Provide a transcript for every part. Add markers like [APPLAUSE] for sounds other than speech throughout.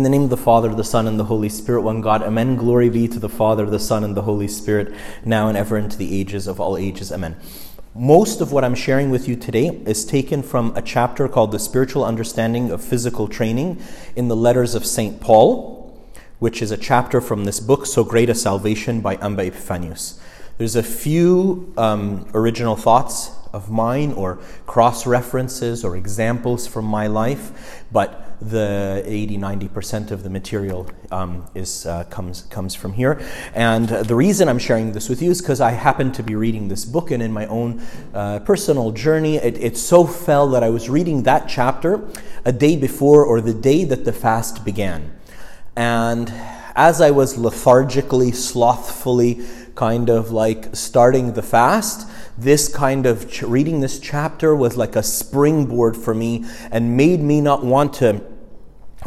In the name of the Father, the Son, and the Holy Spirit, one God. Amen. Glory be to the Father, the Son, and the Holy Spirit, now and ever into the ages of all ages. Amen. Most of what I'm sharing with you today is taken from a chapter called The Spiritual Understanding of Physical Training in the Letters of St. Paul, which is a chapter from this book, So Great a Salvation by Amba Epiphanius. There's a few um, original thoughts of mine or cross references or examples from my life, but the 80 90% of the material um, is, uh, comes, comes from here. And the reason I'm sharing this with you is because I happen to be reading this book, and in my own uh, personal journey, it, it so fell that I was reading that chapter a day before or the day that the fast began. And as I was lethargically, slothfully, kind of like starting the fast, this kind of ch- reading this chapter was like a springboard for me and made me not want to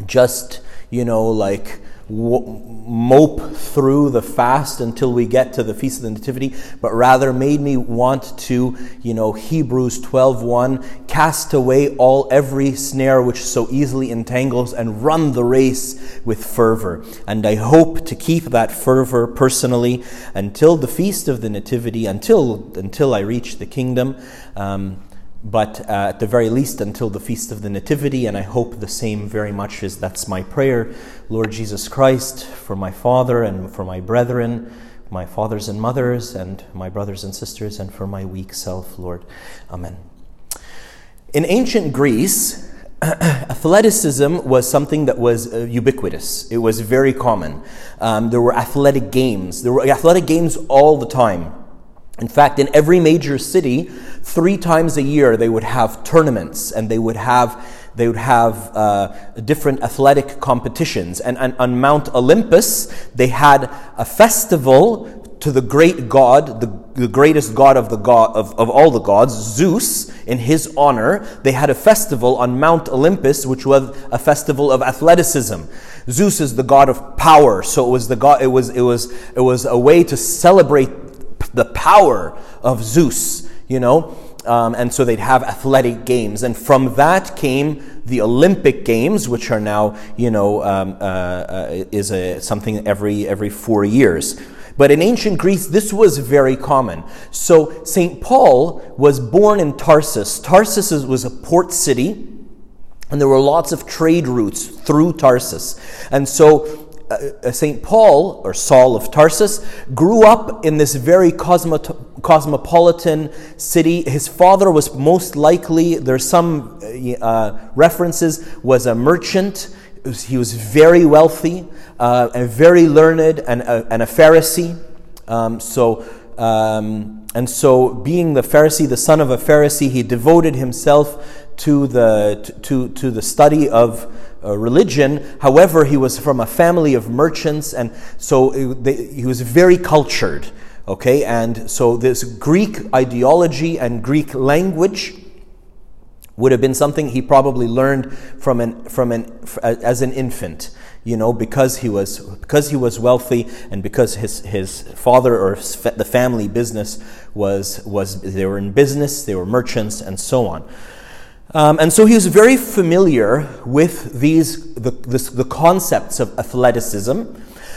just, you know, like mope through the fast until we get to the feast of the nativity but rather made me want to you know hebrews 12.1 cast away all every snare which so easily entangles and run the race with fervor. And i hope to keep that fervor personally until the feast of the nativity until until i reach the kingdom. Um, but uh, at the very least until the feast of the nativity and i hope the same very much is that's my prayer. Lord jesus christ for my father and for my brethren my fathers and mothers and my brothers and sisters and for my weak self lord. Amen. In ancient greece [CLEARS THROAT] athleticism was something that was uh, ubiquitous. It was very common. Um, there were athletic games. There were athletic games all the time in fact, in every major city, three times a year they would have tournaments and they would have they would have uh, different athletic competitions. And, and on Mount Olympus, they had a festival to the great god, the, the greatest god of the god of, of all the gods, Zeus, in his honor. They had a festival on Mount Olympus, which was a festival of athleticism. Zeus is the god of power, so it was the god. It was it was it was a way to celebrate the power of Zeus, you know. Um, and so they'd have athletic games. And from that came the Olympic Games, which are now, you know, um, uh, uh, is a, something every, every four years. But in ancient Greece, this was very common. So St. Paul was born in Tarsus. Tarsus was a port city, and there were lots of trade routes through Tarsus. And so uh, uh St. Paul, or Saul of Tarsus, grew up in this very cosmo- cosmopolitan city. His father was most likely, there's some uh, references, was a merchant. He was very wealthy uh, and very learned and, uh, and a Pharisee. Um, so, um, and so, being the Pharisee, the son of a Pharisee, he devoted himself to the, to, to the study of religion. However, he was from a family of merchants, and so they, he was very cultured. Okay, and so this Greek ideology and Greek language would have been something he probably learned from an, from an, as an infant you know because he was because he was wealthy and because his his father or the family business was was they were in business they were merchants and so on um, and so he was very familiar with these, the, this, the concepts of athleticism.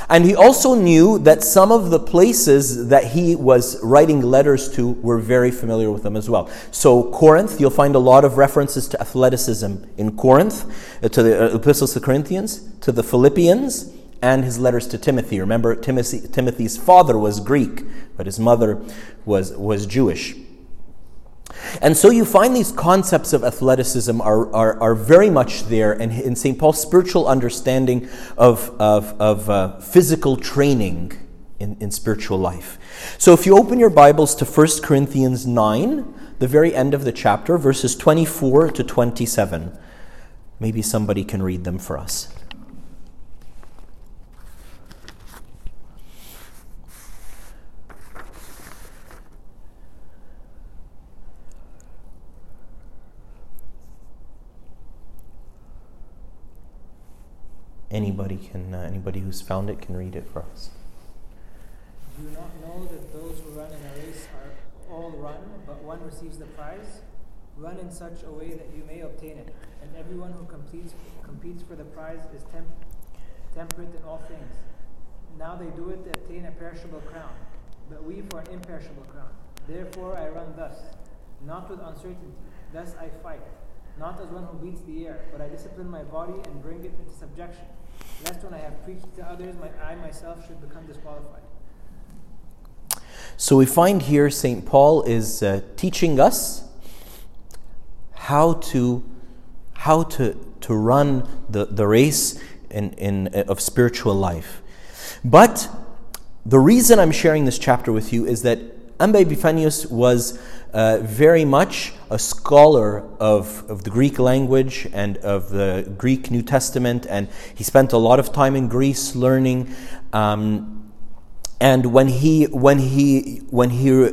And he also knew that some of the places that he was writing letters to were very familiar with them as well. So, Corinth, you'll find a lot of references to athleticism in Corinth, uh, to the uh, epistles to Corinthians, to the Philippians, and his letters to Timothy. Remember, Timothy, Timothy's father was Greek, but his mother was, was Jewish. And so you find these concepts of athleticism are, are, are very much there in, in St. Paul's spiritual understanding of, of, of uh, physical training in, in spiritual life. So if you open your Bibles to 1 Corinthians 9, the very end of the chapter, verses 24 to 27, maybe somebody can read them for us. Anybody can uh, anybody who's found it can read it for us. Do you not know that those who run in a race are all run, but one receives the prize? Run in such a way that you may obtain it. And everyone who competes competes for the prize is temp- temperate in all things. Now they do it to obtain a perishable crown, but we for an imperishable crown. Therefore I run thus, not with uncertainty. Thus I fight, not as one who beats the air, but I discipline my body and bring it into subjection, lest when I have preached to others, my, I myself should become disqualified. So we find here St. Paul is uh, teaching us how to how to, to run the, the race in, in, of spiritual life. But the reason I'm sharing this chapter with you is that Amba Epiphanius was uh, very much a scholar of, of the Greek language and of the Greek New Testament, and he spent a lot of time in Greece learning. Um, and when he when he when he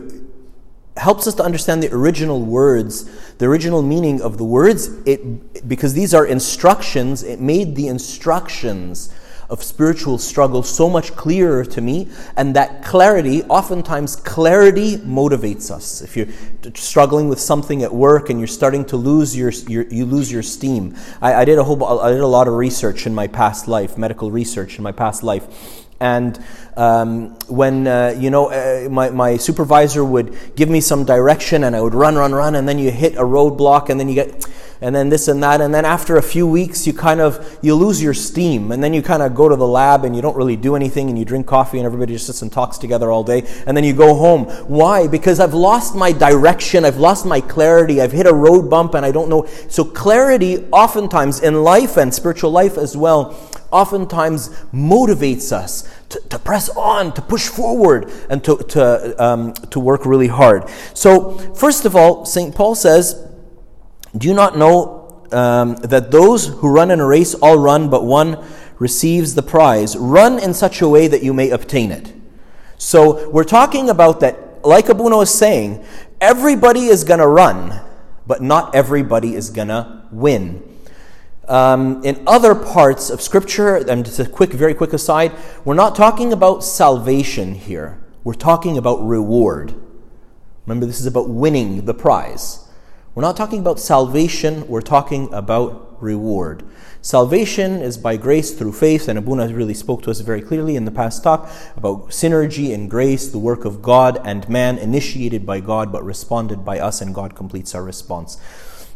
helps us to understand the original words, the original meaning of the words, it, because these are instructions, it made the instructions of spiritual struggle so much clearer to me, and that clarity, oftentimes clarity motivates us. If you're struggling with something at work and you're starting to lose your, your you lose your steam. I, I did a whole I did a lot of research in my past life, medical research in my past life and um, when, uh, you know, uh, my, my supervisor would give me some direction and I would run, run, run, and then you hit a roadblock and then you get, and then this and that. And then after a few weeks, you kind of, you lose your steam. And then you kind of go to the lab and you don't really do anything and you drink coffee and everybody just sits and talks together all day. And then you go home. Why? Because I've lost my direction. I've lost my clarity. I've hit a road bump and I don't know. So clarity oftentimes in life and spiritual life as well oftentimes motivates us to, to press on, to push forward, and to, to, um, to work really hard. So, first of all, St. Paul says, Do you not know um, that those who run in a race all run, but one receives the prize? Run in such a way that you may obtain it. So, we're talking about that, like Abuna is saying, everybody is going to run, but not everybody is going to win. Um, in other parts of Scripture, and just a quick, very quick aside, we're not talking about salvation here. We're talking about reward. Remember, this is about winning the prize. We're not talking about salvation, we're talking about reward. Salvation is by grace through faith, and Abuna really spoke to us very clearly in the past talk about synergy and grace, the work of God and man, initiated by God but responded by us, and God completes our response.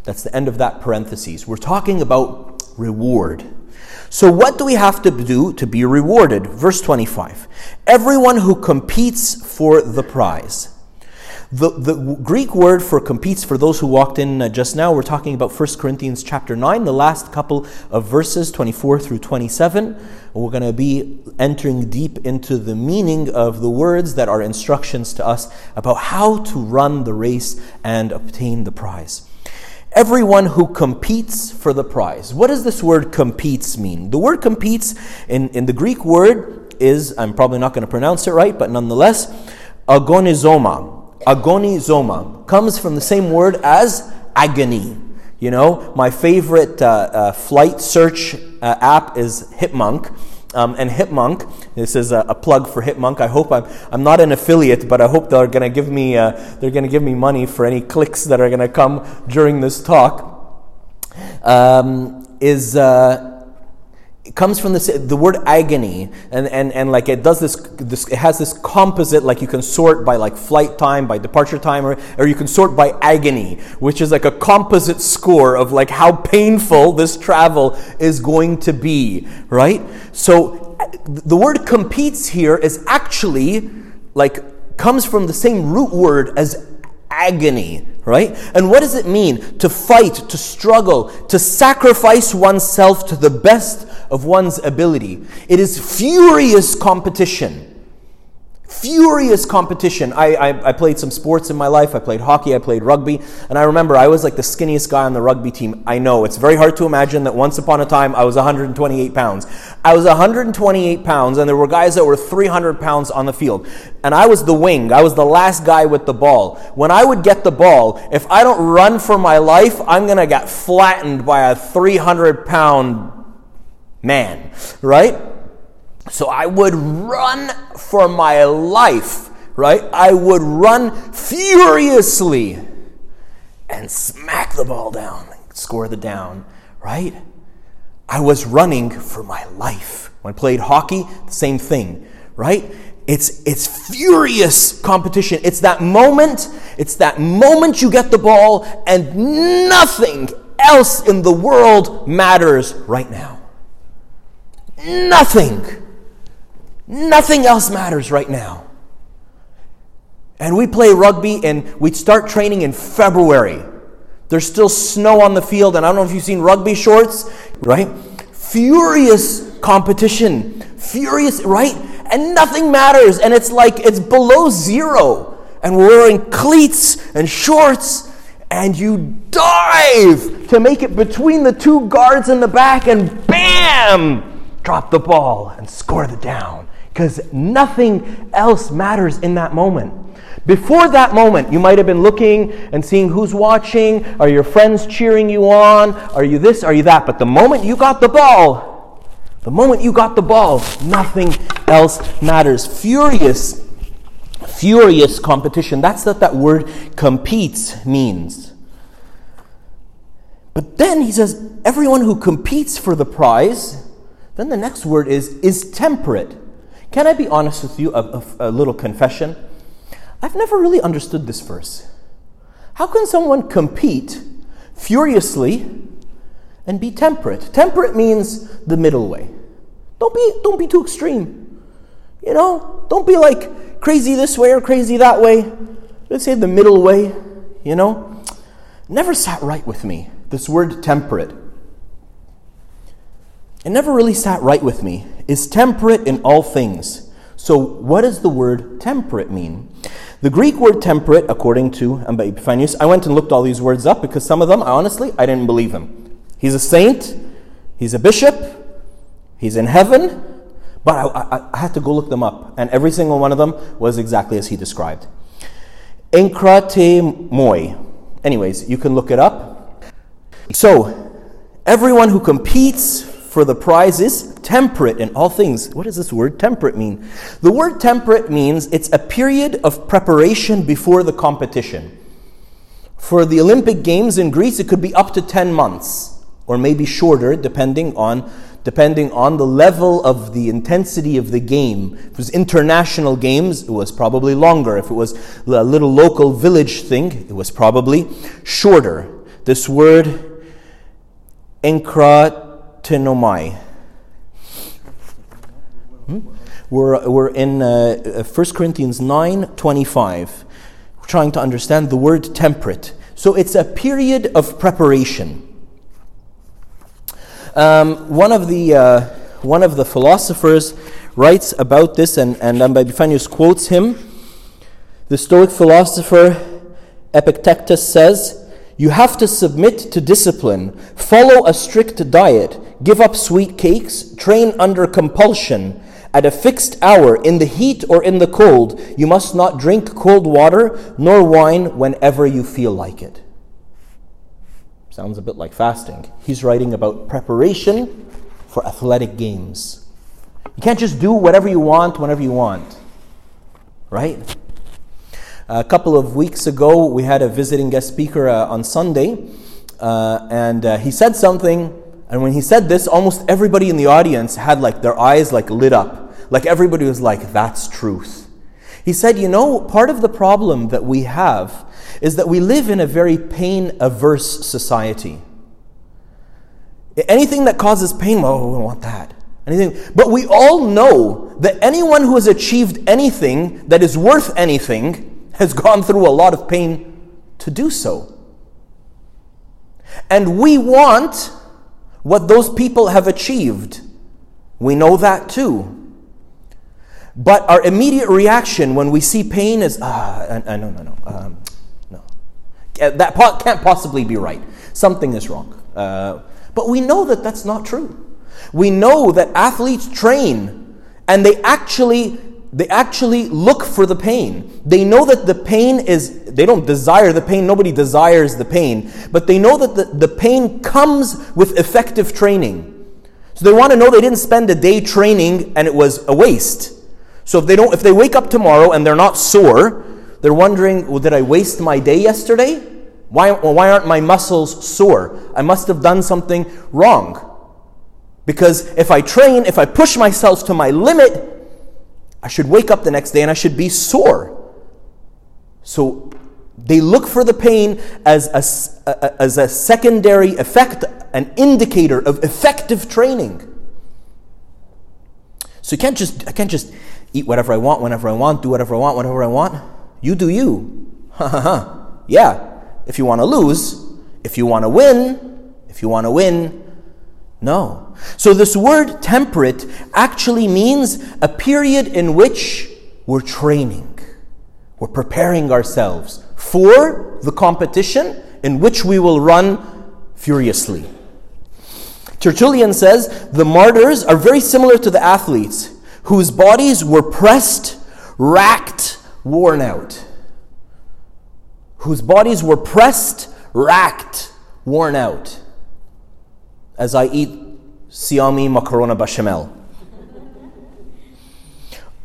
That's the end of that parenthesis. We're talking about reward. So, what do we have to do to be rewarded? Verse 25 Everyone who competes for the prize. The, the Greek word for competes, for those who walked in uh, just now, we're talking about 1 Corinthians chapter 9, the last couple of verses, 24 through 27. We're going to be entering deep into the meaning of the words that are instructions to us about how to run the race and obtain the prize everyone who competes for the prize. What does this word competes mean? The word competes in, in the Greek word is, I'm probably not going to pronounce it right, but nonetheless, agonizoma. Agonizoma comes from the same word as agony. You know, my favorite uh, uh, flight search uh, app is Hipmunk um, and Hipmunk. This is a, a, plug for Hipmunk. I hope I'm, I'm not an affiliate, but I hope they're going to give me uh, they're going to give me money for any clicks that are going to come during this talk. Um, is uh, comes from this, the word agony, and, and, and like it does this, this, it has this composite, like you can sort by like flight time, by departure time, or, or you can sort by agony, which is like a composite score of like how painful this travel is going to be, right? So the word competes here is actually like comes from the same root word as agony, right? And what does it mean to fight, to struggle, to sacrifice oneself to the best of one's ability? It is furious competition furious competition. I, I, I, played some sports in my life. I played hockey, I played rugby, and I remember I was like the skinniest guy on the rugby team. I know it's very hard to imagine that once upon a time I was 128 pounds. I was 128 pounds, and there were guys that were 300 pounds on the field. And I was the wing, I was the last guy with the ball. When I would get the ball, if I don't run for my life, I'm going to get flattened by a 300 pound man, right? So I would run for my life, right? I would run furiously and smack the ball down, score the down, right? I was running for my life. When I played hockey, same thing, right? It's, it's furious competition. It's that moment, it's that moment you get the ball and nothing else in the world matters right now. Nothing. Nothing else matters right now. And we play rugby and we'd start training in February. There's still snow on the field, and I don't know if you've seen rugby shorts, right? Furious competition. Furious, right? And nothing matters, and it's like it's below zero. And we're wearing cleats and shorts, and you dive to make it between the two guards in the back, and bam! Drop the ball and score the down. Because nothing else matters in that moment. Before that moment, you might have been looking and seeing who's watching. Are your friends cheering you on? Are you this? Are you that? But the moment you got the ball, the moment you got the ball, nothing else matters. Furious, furious competition. That's what that word competes means. But then he says, everyone who competes for the prize, then the next word is, is temperate. Can I be honest with you? A, a, a little confession. I've never really understood this verse. How can someone compete furiously and be temperate? Temperate means the middle way. Don't be, don't be too extreme. You know, don't be like crazy this way or crazy that way. Let's say the middle way, you know. Never sat right with me, this word temperate. It never really sat right with me. Is temperate in all things. So, what does the word temperate mean? The Greek word temperate, according to Amba Epiphanius, I went and looked all these words up because some of them, honestly, I didn't believe him. He's a saint, he's a bishop, he's in heaven, but I, I, I had to go look them up, and every single one of them was exactly as he described. Enkrate moi. Anyways, you can look it up. So, everyone who competes for the prize is temperate in all things. What does this word temperate mean? The word temperate means it's a period of preparation before the competition. For the Olympic Games in Greece, it could be up to 10 months or maybe shorter, depending on, depending on the level of the intensity of the game. If it was international games, it was probably longer. If it was a little local village thing, it was probably shorter. This word, enkrat tenomai. Hmm? We're, we're in uh, 1 Corinthians 9 25, trying to understand the word temperate. So it's a period of preparation. Um, one, of the, uh, one of the philosophers writes about this, and, and Epiphanius quotes him. The Stoic philosopher Epictetus says, You have to submit to discipline, follow a strict diet, give up sweet cakes, train under compulsion. At a fixed hour, in the heat or in the cold, you must not drink cold water nor wine whenever you feel like it. Sounds a bit like fasting. He's writing about preparation for athletic games. You can't just do whatever you want whenever you want, right? A couple of weeks ago, we had a visiting guest speaker uh, on Sunday, uh, and uh, he said something and when he said this, almost everybody in the audience had like their eyes like lit up. Like everybody was like, that's truth. He said, you know, part of the problem that we have is that we live in a very pain averse society. Anything that causes pain, oh, we don't want that. Anything. But we all know that anyone who has achieved anything that is worth anything has gone through a lot of pain to do so. And we want what those people have achieved. We know that too. But our immediate reaction when we see pain is, ah, uh, no, no, no, um, no. That can't possibly be right. Something is wrong. Uh, but we know that that's not true. We know that athletes train and they actually they actually look for the pain. They know that the pain is, they don't desire the pain, nobody desires the pain, but they know that the, the pain comes with effective training. So they want to know they didn't spend a day training and it was a waste. So if they don't, if they wake up tomorrow and they're not sore, they're wondering, well, did I waste my day yesterday? Why, well, why aren't my muscles sore? I must have done something wrong. Because if I train, if I push myself to my limit, I should wake up the next day and I should be sore. So they look for the pain as a, as a secondary effect, an indicator of effective training. So you can't just I can't just eat whatever I want, whenever I want, do whatever I want, whenever I want. You do you. Ha ha ha. Yeah. If you want to lose, if you want to win, if you want to win, no. So this word temperate actually means a period in which we're training. We're preparing ourselves for the competition in which we will run furiously. Tertullian says the martyrs are very similar to the athletes whose bodies were pressed, racked, worn out. Whose bodies were pressed, racked, worn out. As I eat siami macarona bechamel.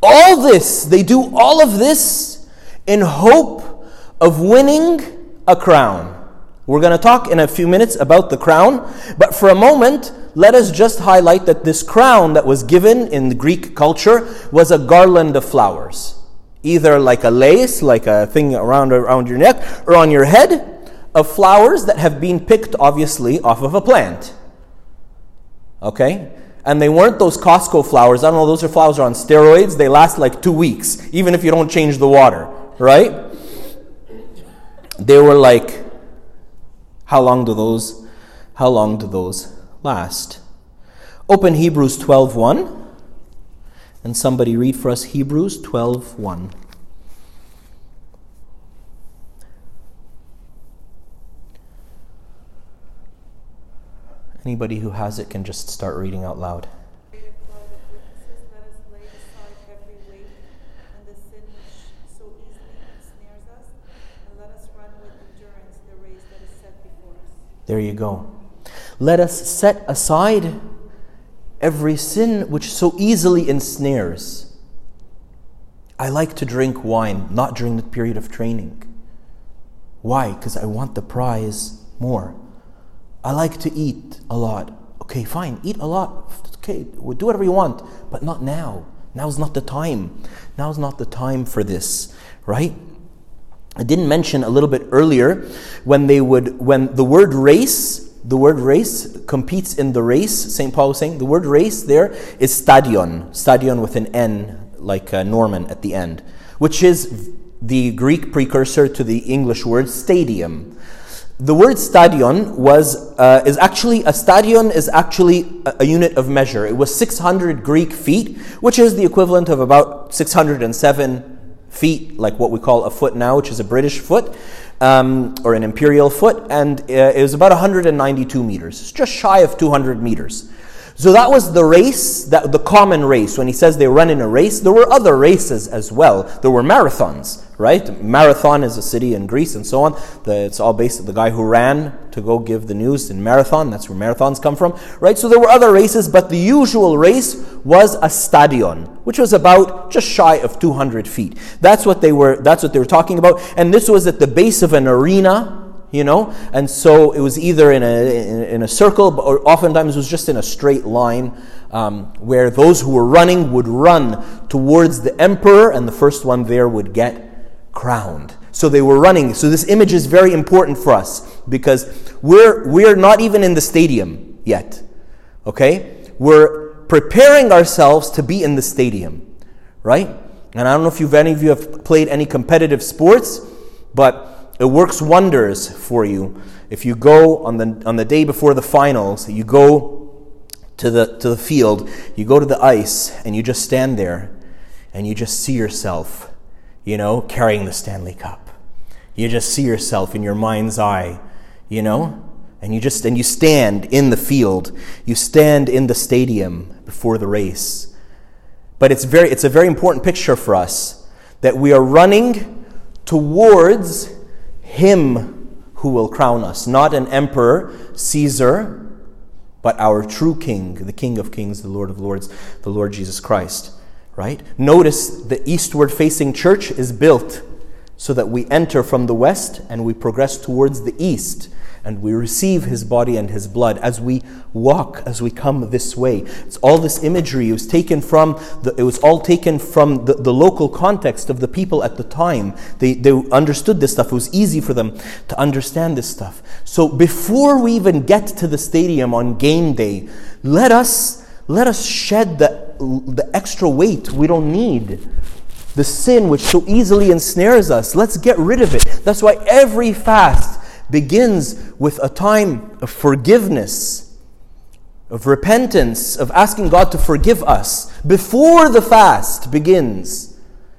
all this, they do all of this in hope of winning a crown. We're going to talk in a few minutes about the crown, but for a moment, let us just highlight that this crown that was given in the Greek culture was a garland of flowers. Either like a lace, like a thing around, around your neck, or on your head, of flowers that have been picked, obviously, off of a plant. Okay? And they weren't those Costco flowers. I don't know, those are flowers are on steroids. They last like two weeks, even if you don't change the water, right? They were like how long do those how long do those last? Open Hebrews 12:1 and somebody read for us Hebrews 12:1. Anybody who has it can just start reading out loud. There you go. Let us set aside every sin which so easily ensnares. I like to drink wine, not during the period of training. Why? Because I want the prize more. I like to eat a lot. Okay, fine, eat a lot. Okay, do whatever you want, but not now. Now's not the time. Now's not the time for this, right? I didn't mention a little bit earlier when they would when the word race the word race competes in the race St Paul was saying the word race there is stadion stadion with an n like uh, Norman at the end which is the Greek precursor to the English word stadium the word stadion was uh, is actually a stadion is actually a, a, unit of measure it was 600 Greek feet which is the equivalent of about 607 feet, like what we call a foot now, which is a British foot, um, or an imperial foot, and uh, it was about 192 meters. It's just shy of 200 meters. So that was the race, that, the common race. When he says they run in a race, there were other races as well. There were marathons, right? Marathon is a city in Greece and so on. The, it's all based on the guy who ran to go give the news in Marathon. That's where marathons come from, right? So there were other races, but the usual race was a stadion, which was about just shy of 200 feet. That's what they were. That's what they were talking about. And this was at the base of an arena you know? And so it was either in a, in, in a circle or oftentimes it was just in a straight line um, where those who were running would run towards the emperor and the first one there would get crowned. So they were running. So this image is very important for us because we're we're not even in the stadium yet okay? We're preparing ourselves to be in the stadium right? And i don't know if you've any of you have played any competitive sports but it works wonders for you. If you go on the, on the day before the finals, you go to the, to the field, you go to the ice, and you just stand there and you just see yourself, you know, carrying the Stanley Cup. You just see yourself in your mind's eye, you know? And you just and you stand in the field. You stand in the stadium before the race. But it's very it's a very important picture for us that we are running towards him who will crown us, not an emperor, Caesar, but our true king, the King of kings, the Lord of lords, the Lord Jesus Christ. Right? Notice the eastward facing church is built so that we enter from the west and we progress towards the east. And we receive his body and his blood as we walk, as we come this way. It's all this imagery. It was taken from the, it was all taken from the, the local context of the people at the time. They, they understood this stuff. It was easy for them to understand this stuff. So before we even get to the stadium on game day, let us let us shed the, the extra weight we don't need the sin which so easily ensnares us. Let's get rid of it. That's why every fast begins with a time of forgiveness, of repentance, of asking God to forgive us before the fast begins.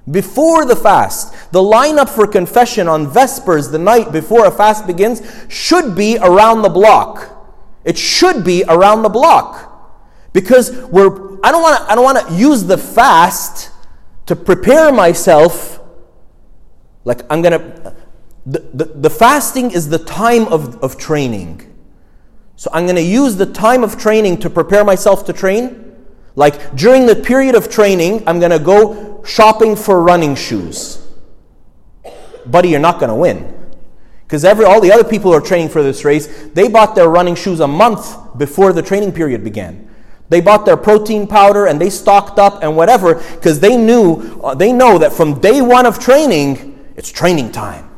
Before the fast, the lineup for confession on Vespers, the night before a fast begins, should be around the block. It should be around the block. Because we're I don't want to I don't want to use the fast to prepare myself like I'm to the, the, fasting is the time of, of training. So I'm going to use the time of training to prepare myself to train. Like during the period of training, I'm going to go shopping for running shoes. Buddy, you're not going to win. Because every all the other people who are training for this race, they bought their running shoes a month before the training period began. They bought their protein powder and they stocked up and whatever because they knew uh, they know that from day 1 of training, it's training time.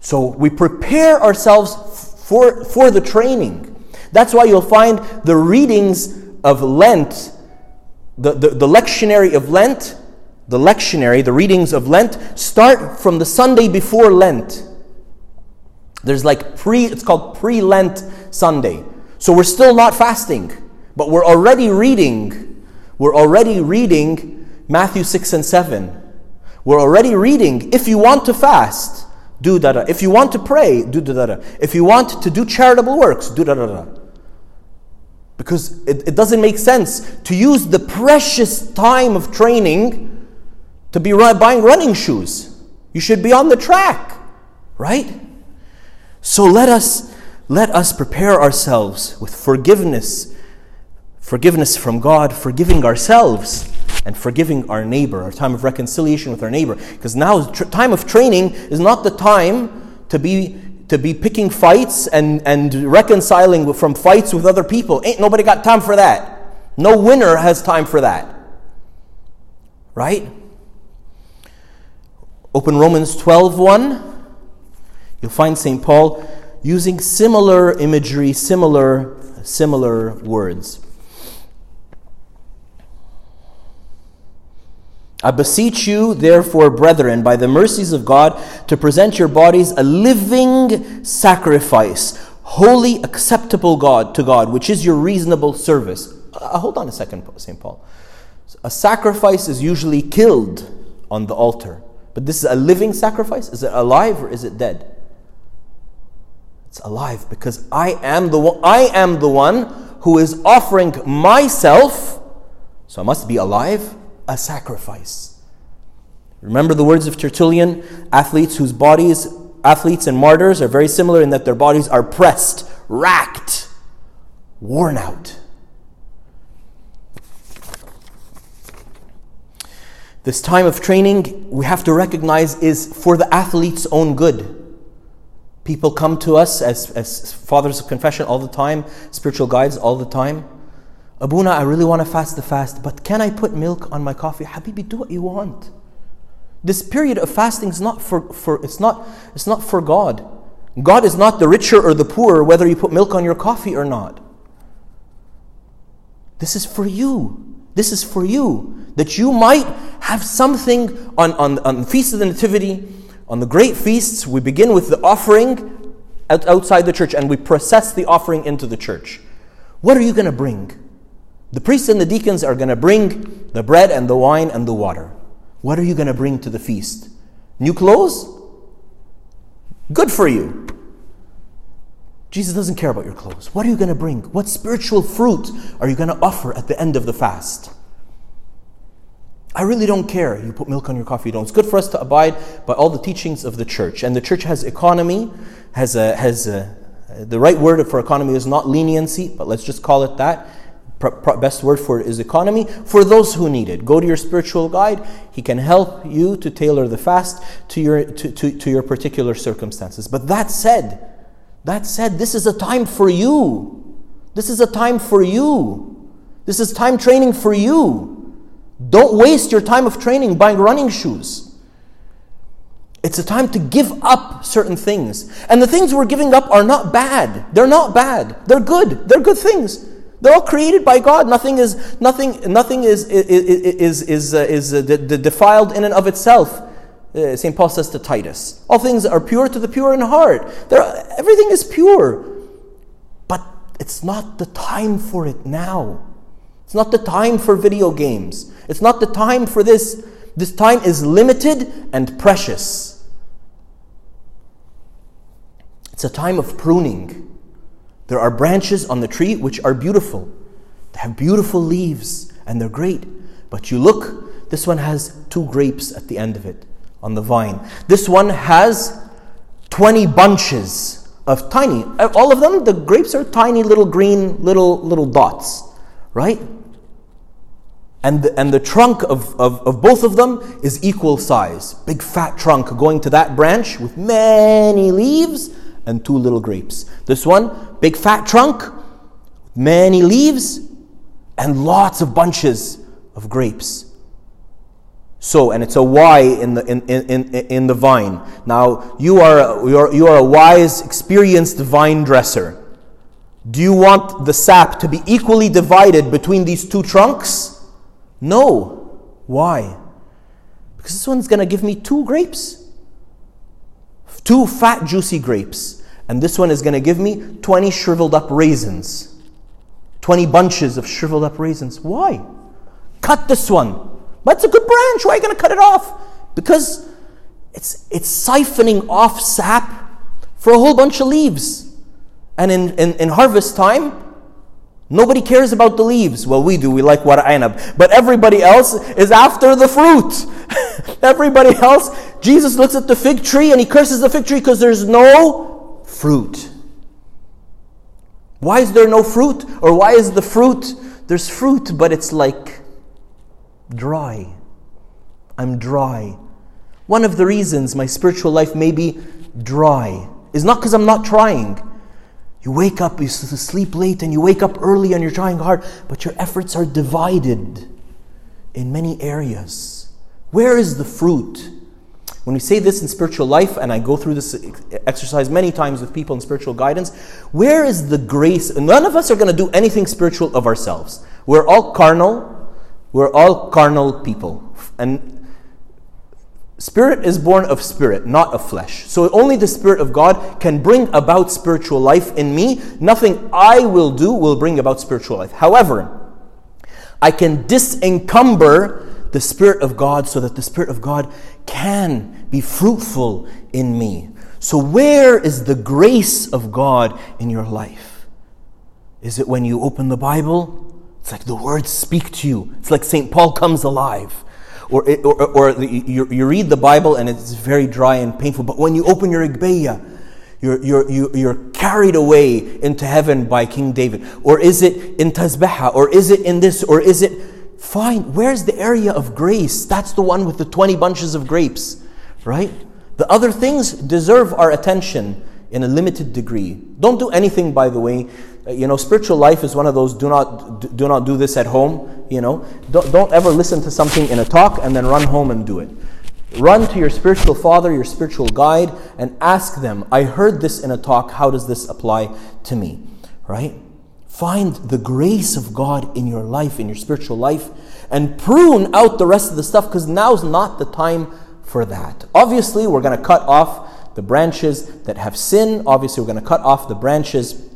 So we prepare ourselves for, for the training. That's why you'll find the readings of Lent, the, the, the lectionary of Lent, the lectionary, the readings of Lent, start from the Sunday before Lent. There's like pre, it's called pre Lent Sunday. So we're still not fasting, but we're already reading. We're already reading Matthew 6 and 7. We're already reading, if you want to fast, do da da. If you want to pray, do da da. If you want to do charitable works, do da da da. Because it, it doesn't make sense to use the precious time of training to be buying running shoes. You should be on the track, right? So let us let us prepare ourselves with forgiveness, forgiveness from God, forgiving ourselves and forgiving our neighbor, our time of reconciliation with our neighbor. Because now, tr- time of training is not the time to be to be picking fights and, and reconciling from fights with other people. Ain't nobody got time for that. No winner has time for that. Right? Open Romans 12 1. You'll find St. Paul using similar imagery, similar, similar words. I beseech you, therefore, brethren, by the mercies of God, to present your bodies a living sacrifice, holy, acceptable God to God, which is your reasonable service. Uh, hold on a second, St. Paul. A sacrifice is usually killed on the altar, but this is a living sacrifice. Is it alive or is it dead? It's alive because I am the one, I am the one who is offering myself. So I must be alive a sacrifice. Remember the words of Tertullian athletes whose bodies, athletes and martyrs, are very similar in that their bodies are pressed, racked, worn out. This time of training, we have to recognize, is for the athlete's own good. People come to us as, as fathers of confession all the time, spiritual guides all the time. Abuna, I really want to fast the fast, but can I put milk on my coffee? Habibi, do what you want. This period of fasting is not for, for it's not it's not for God. God is not the richer or the poorer whether you put milk on your coffee or not. This is for you. This is for you. That you might have something on, on, on the Feast of the Nativity, on the great feasts, we begin with the offering outside the church and we process the offering into the church. What are you going to bring? The priests and the deacons are going to bring the bread and the wine and the water. What are you going to bring to the feast? New clothes? Good for you. Jesus doesn't care about your clothes. What are you going to bring? What spiritual fruit are you going to offer at the end of the fast? I really don't care. You put milk on your coffee, you don't. It's good for us to abide by all the teachings of the church. And the church has economy, has a, has a, the right word for economy is not leniency, but let's just call it that best word for it is economy, for those who need it. Go to your spiritual guide. He can help you to tailor the fast to your, to, to, to your particular circumstances. But that said, that said, this is a time for you. This is a time for you. This is time training for you. Don't waste your time of training buying running shoes. It's a time to give up certain things. And the things we're giving up are not bad. They're not bad. They're good. They're good things. They're all created by God. Nothing is nothing nothing is is is is, uh, uh, defiled in and of itself. Uh, St. Paul says to Titus, all things are pure to the pure in heart. Everything is pure. But it's not the time for it now. It's not the time for video games. It's not the time for this. This time is limited and precious. It's a time of pruning. There are branches on the tree which are beautiful. They have beautiful leaves and they're great. But you look, this one has two grapes at the end of it on the vine. This one has 20 bunches of tiny, all of them, the grapes are tiny little green little little dots, right? And the, and the trunk of, of, of both of them is equal size. Big fat trunk going to that branch with many leaves and two little grapes. This one, big fat trunk, many leaves, and lots of bunches of grapes. So, and it's a Y in the, in, in, in, the vine. Now, you are, you, are, you are a wise, experienced vine dresser. Do you want the sap to be equally divided between these two trunks? No. Why? Because this one's going to give me two grapes two fat, juicy grapes. And this one is going to give me 20 shriveled up raisins. 20 bunches of shriveled up raisins. Why? Cut this one. But it's a good branch. Why are you going to cut it off? Because it's, it's siphoning off sap for a whole bunch of leaves. And in, in, in harvest time, Nobody cares about the leaves. Well, we do. We like warak enab. But everybody else is after the fruit. [LAUGHS] everybody else, Jesus looks at the fig tree and he curses the fig tree because there's no fruit. Why is there no fruit? Or why is the fruit, there's fruit, but it's like dry. I'm dry. One of the reasons my spiritual life may be dry is not because I'm not trying. You wake up, you sleep late, and you wake up early and you're trying hard, but your efforts are divided in many areas. Where is the fruit? When we say this in spiritual life, and I go through this exercise many times with people in spiritual guidance, where is the grace? None of us are going to do anything spiritual of ourselves. We're all carnal. We're all carnal people. And Spirit is born of spirit, not of flesh. So only the Spirit of God can bring about spiritual life in me. Nothing I will do will bring about spiritual life. However, I can disencumber the Spirit of God so that the Spirit of God can be fruitful in me. So, where is the grace of God in your life? Is it when you open the Bible? It's like the words speak to you. It's like St. Paul comes alive or, it, or, or you, you read the Bible and it's very dry and painful, but when you open your Agpeya, you're, you're, you're carried away into heaven by King David? Or is it in Tasbeha? Or is it in this? Or is it. Fine, where's the area of grace? That's the one with the 20 bunches of grapes, right? The other things deserve our attention in a limited degree. Don't do anything, by the way, uh, you know, spiritual life is one of those do not do not do this at home. You know, don't, don't ever listen to something in a talk and then run home and do it. Run to your spiritual father, your spiritual guide, and ask them, I heard this in a talk, how does this apply to me? Right? Find the grace of God in your life, in your spiritual life, and prune out the rest of the stuff because now's not the time for that. Obviously, we're going to cut off the branches that have sin. Obviously, we're going to cut off the branches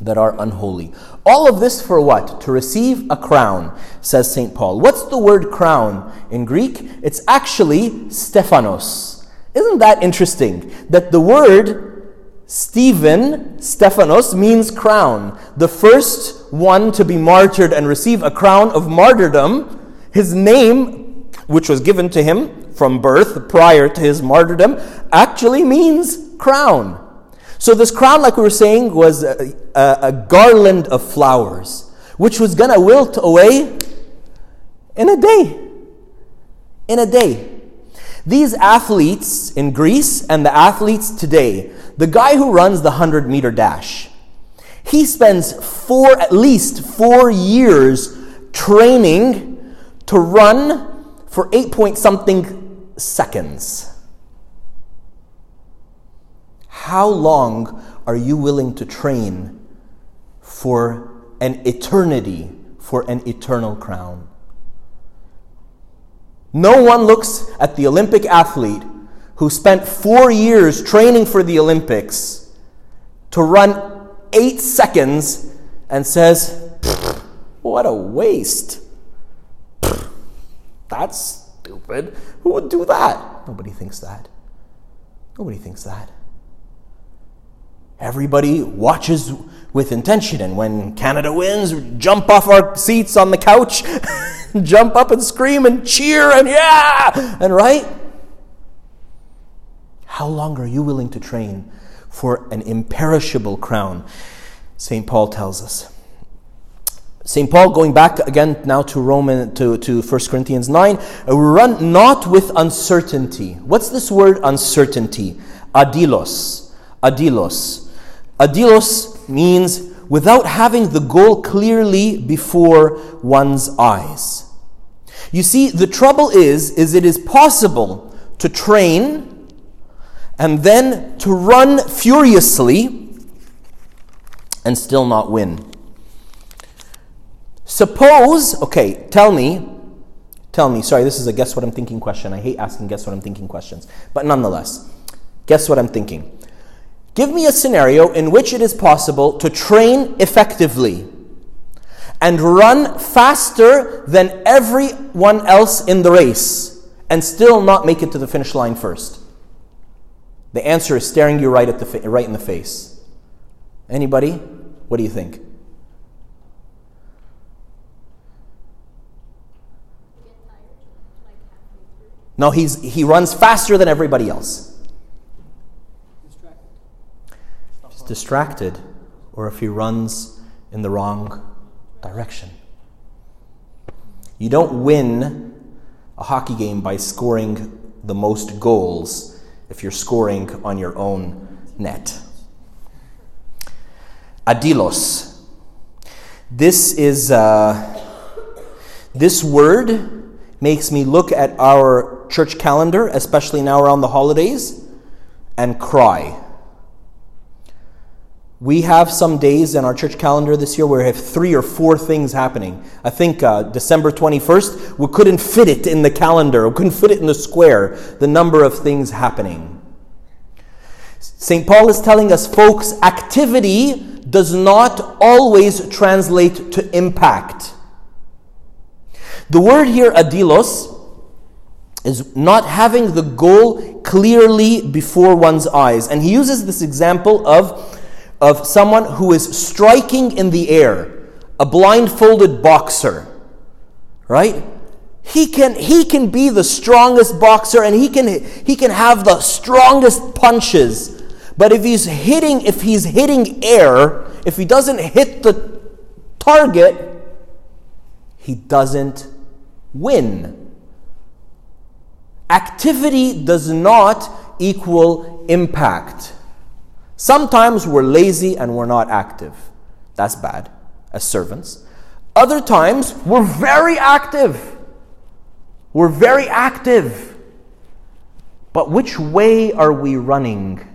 that are unholy. All of this for what? To receive a crown, says St. Paul. What's the word crown in Greek? It's actually Stephanos. Isn't that interesting? That the word Stephen, Stephanos, means crown. The first one to be martyred and receive a crown of martyrdom, his name, which was given to him from birth prior to his martyrdom, actually means crown. So, this crown, like we were saying, was a, a, a garland of flowers, which was going to wilt away in a day. In a day. These athletes in Greece and the athletes today, the guy who runs the 100 meter dash, he spends four, at least four years training to run for eight point something seconds. How long are you willing to train for an eternity, for an eternal crown? No one looks at the Olympic athlete who spent four years training for the Olympics to run eight seconds and says, What a waste. That's stupid. Who would do that? Nobody thinks that. Nobody thinks that. Everybody watches with intention, and when Canada wins, jump off our seats on the couch. [LAUGHS] jump up and scream and cheer and yeah! And right? How long are you willing to train for an imperishable crown? St. Paul tells us. St. Paul, going back again now to Roman to, to 1 Corinthians 9, uh, run not with uncertainty. What's this word uncertainty? Adilos. Adilos. Adilos means without having the goal clearly before one's eyes. You see, the trouble is, is it is possible to train and then to run furiously and still not win. Suppose, okay, tell me, tell me, sorry, this is a guess what I'm thinking question. I hate asking guess what I'm thinking questions, but nonetheless, guess what I'm thinking. Give me a scenario in which it is possible to train effectively and run faster than everyone else in the race and still not make it to the finish line first. The answer is staring you right, at the fa- right in the face. Anybody? What do you think? No, he's, he runs faster than everybody else. distracted Distracted, or if he runs in the wrong direction. You don't win a hockey game by scoring the most goals if you're scoring on your own net. Adilos. This is uh, this word makes me look at our church calendar, especially now around the holidays, and cry. We have some days in our church calendar this year where we have three or four things happening. I think uh, December 21st, we couldn't fit it in the calendar, we couldn't fit it in the square, the number of things happening. St. Paul is telling us, folks, activity does not always translate to impact. The word here, adilos, is not having the goal clearly before one's eyes. And he uses this example of of someone who is striking in the air, a blindfolded boxer, right? He can, he can be the strongest boxer and he can, he can have the strongest punches. But if he's hitting, if he's hitting air, if he doesn't hit the target, he doesn't win. Activity does not equal impact. Sometimes we're lazy and we're not active. That's bad as servants. Other times we're very active. We're very active. But which way are we running?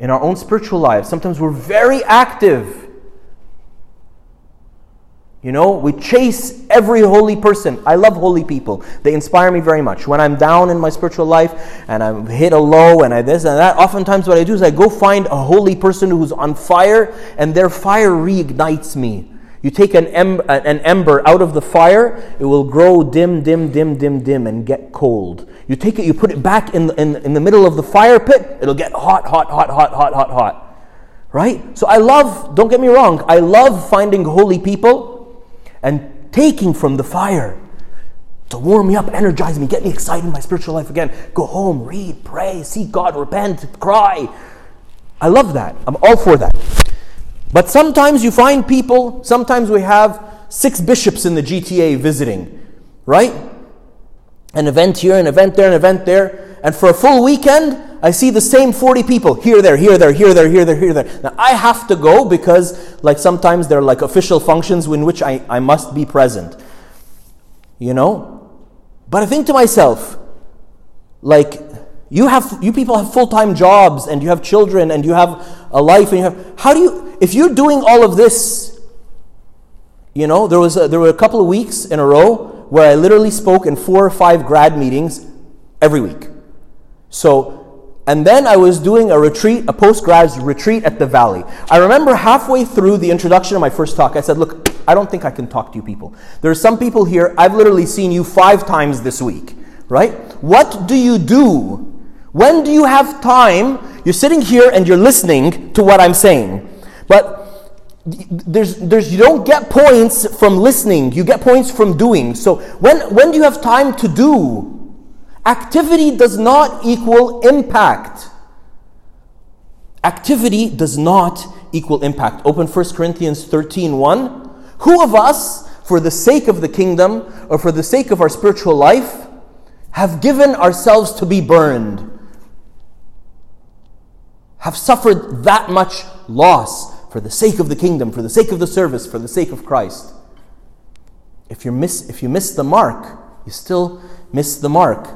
In our own spiritual lives, sometimes we're very active you know, we chase every holy person. I love holy people. They inspire me very much. When I'm down in my spiritual life and I'm hit a low and I this and that, oftentimes what I do is I go find a holy person who's on fire and their fire reignites me. You take an, em- an ember out of the fire, it will grow dim, dim, dim, dim, dim, and get cold. You take it, you put it back in in, in the middle of the fire pit, it'll get hot, hot, hot, hot, hot, hot, hot. Right? So I love, don't get me wrong, I love finding holy people and taking from the fire to warm me up, energize me, get me excited in my spiritual life again. Go home, read, pray, seek God, repent, cry. I love that. I'm all for that. But sometimes you find people, sometimes we have six bishops in the GTA visiting, right? An event here, an event there, an event there. And for a full weekend, I see the same 40 people here, there, here, there, here, there, here, there, here, there. Now I have to go because, like, sometimes there are like official functions in which I, I must be present. You know? But I think to myself, like, you have you people have full-time jobs and you have children and you have a life and you have how do you if you're doing all of this you know there was a, there were a couple of weeks in a row where I literally spoke in four or five grad meetings every week so and then I was doing a retreat, a post-grad retreat at the Valley. I remember halfway through the introduction of my first talk, I said, Look, I don't think I can talk to you people. There are some people here, I've literally seen you five times this week, right? What do you do when do you have time? You're sitting here and you're listening to what I'm saying. But there's, there's, you don't get points from listening, you get points from doing. So when, when do you have time to do? Activity does not equal impact. Activity does not equal impact. Open 1 Corinthians 13 1. Who of us, for the sake of the kingdom or for the sake of our spiritual life, have given ourselves to be burned? have suffered that much loss for the sake of the kingdom, for the sake of the service, for the sake of Christ. If you miss, if you miss the mark, you still miss the mark.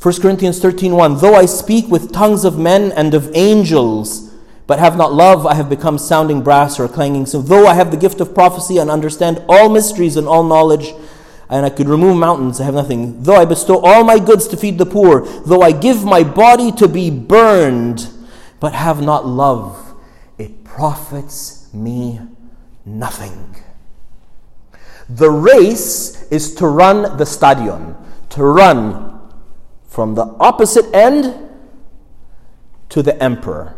1 Corinthians 13:1 Though I speak with tongues of men and of angels, but have not love, I have become sounding brass or clanging cymbal. Though I have the gift of prophecy and understand all mysteries and all knowledge, and I could remove mountains, I have nothing. Though I bestow all my goods to feed the poor, though I give my body to be burned, but have not love, it profits me nothing. The race is to run the stadion, to run from the opposite end to the emperor.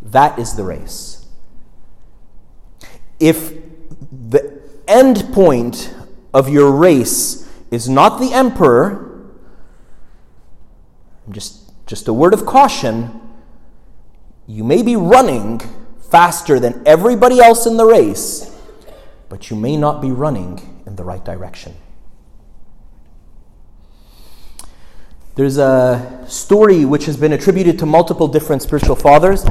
That is the race. If the end point of your race is not the emperor, just, just a word of caution, you may be running faster than everybody else in the race, but you may not be running in the right direction. There's a story which has been attributed to multiple different spiritual fathers.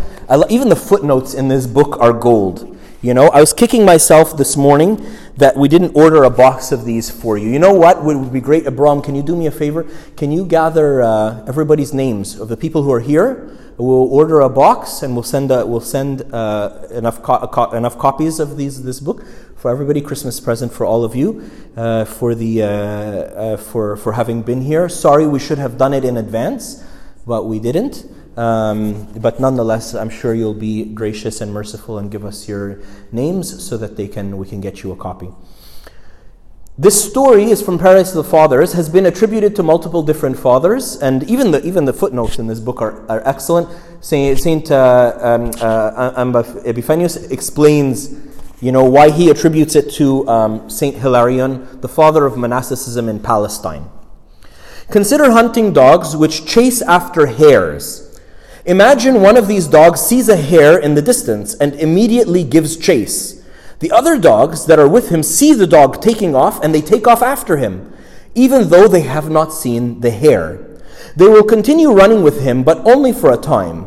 Even the footnotes in this book are gold. You know, I was kicking myself this morning that we didn't order a box of these for you. You know what would be great? Abram, can you do me a favor? Can you gather uh, everybody's names of the people who are here? We'll order a box and we'll send a, we'll send uh, enough co- co- enough copies of these this book for everybody. Christmas present for all of you uh, for the uh, uh, for for having been here. Sorry, we should have done it in advance, but we didn't. Um, but nonetheless, I'm sure you'll be gracious and merciful and give us your names so that they can we can get you a copy. This story is from Paradise of the Fathers, has been attributed to multiple different fathers, and even the, even the footnotes in this book are, are excellent. Saint, Saint uh, um, uh, Epiphanius explains you know, why he attributes it to um, Saint Hilarion, the father of monasticism in Palestine. Consider hunting dogs which chase after hares. Imagine one of these dogs sees a hare in the distance and immediately gives chase. The other dogs that are with him see the dog taking off and they take off after him, even though they have not seen the hare. They will continue running with him, but only for a time.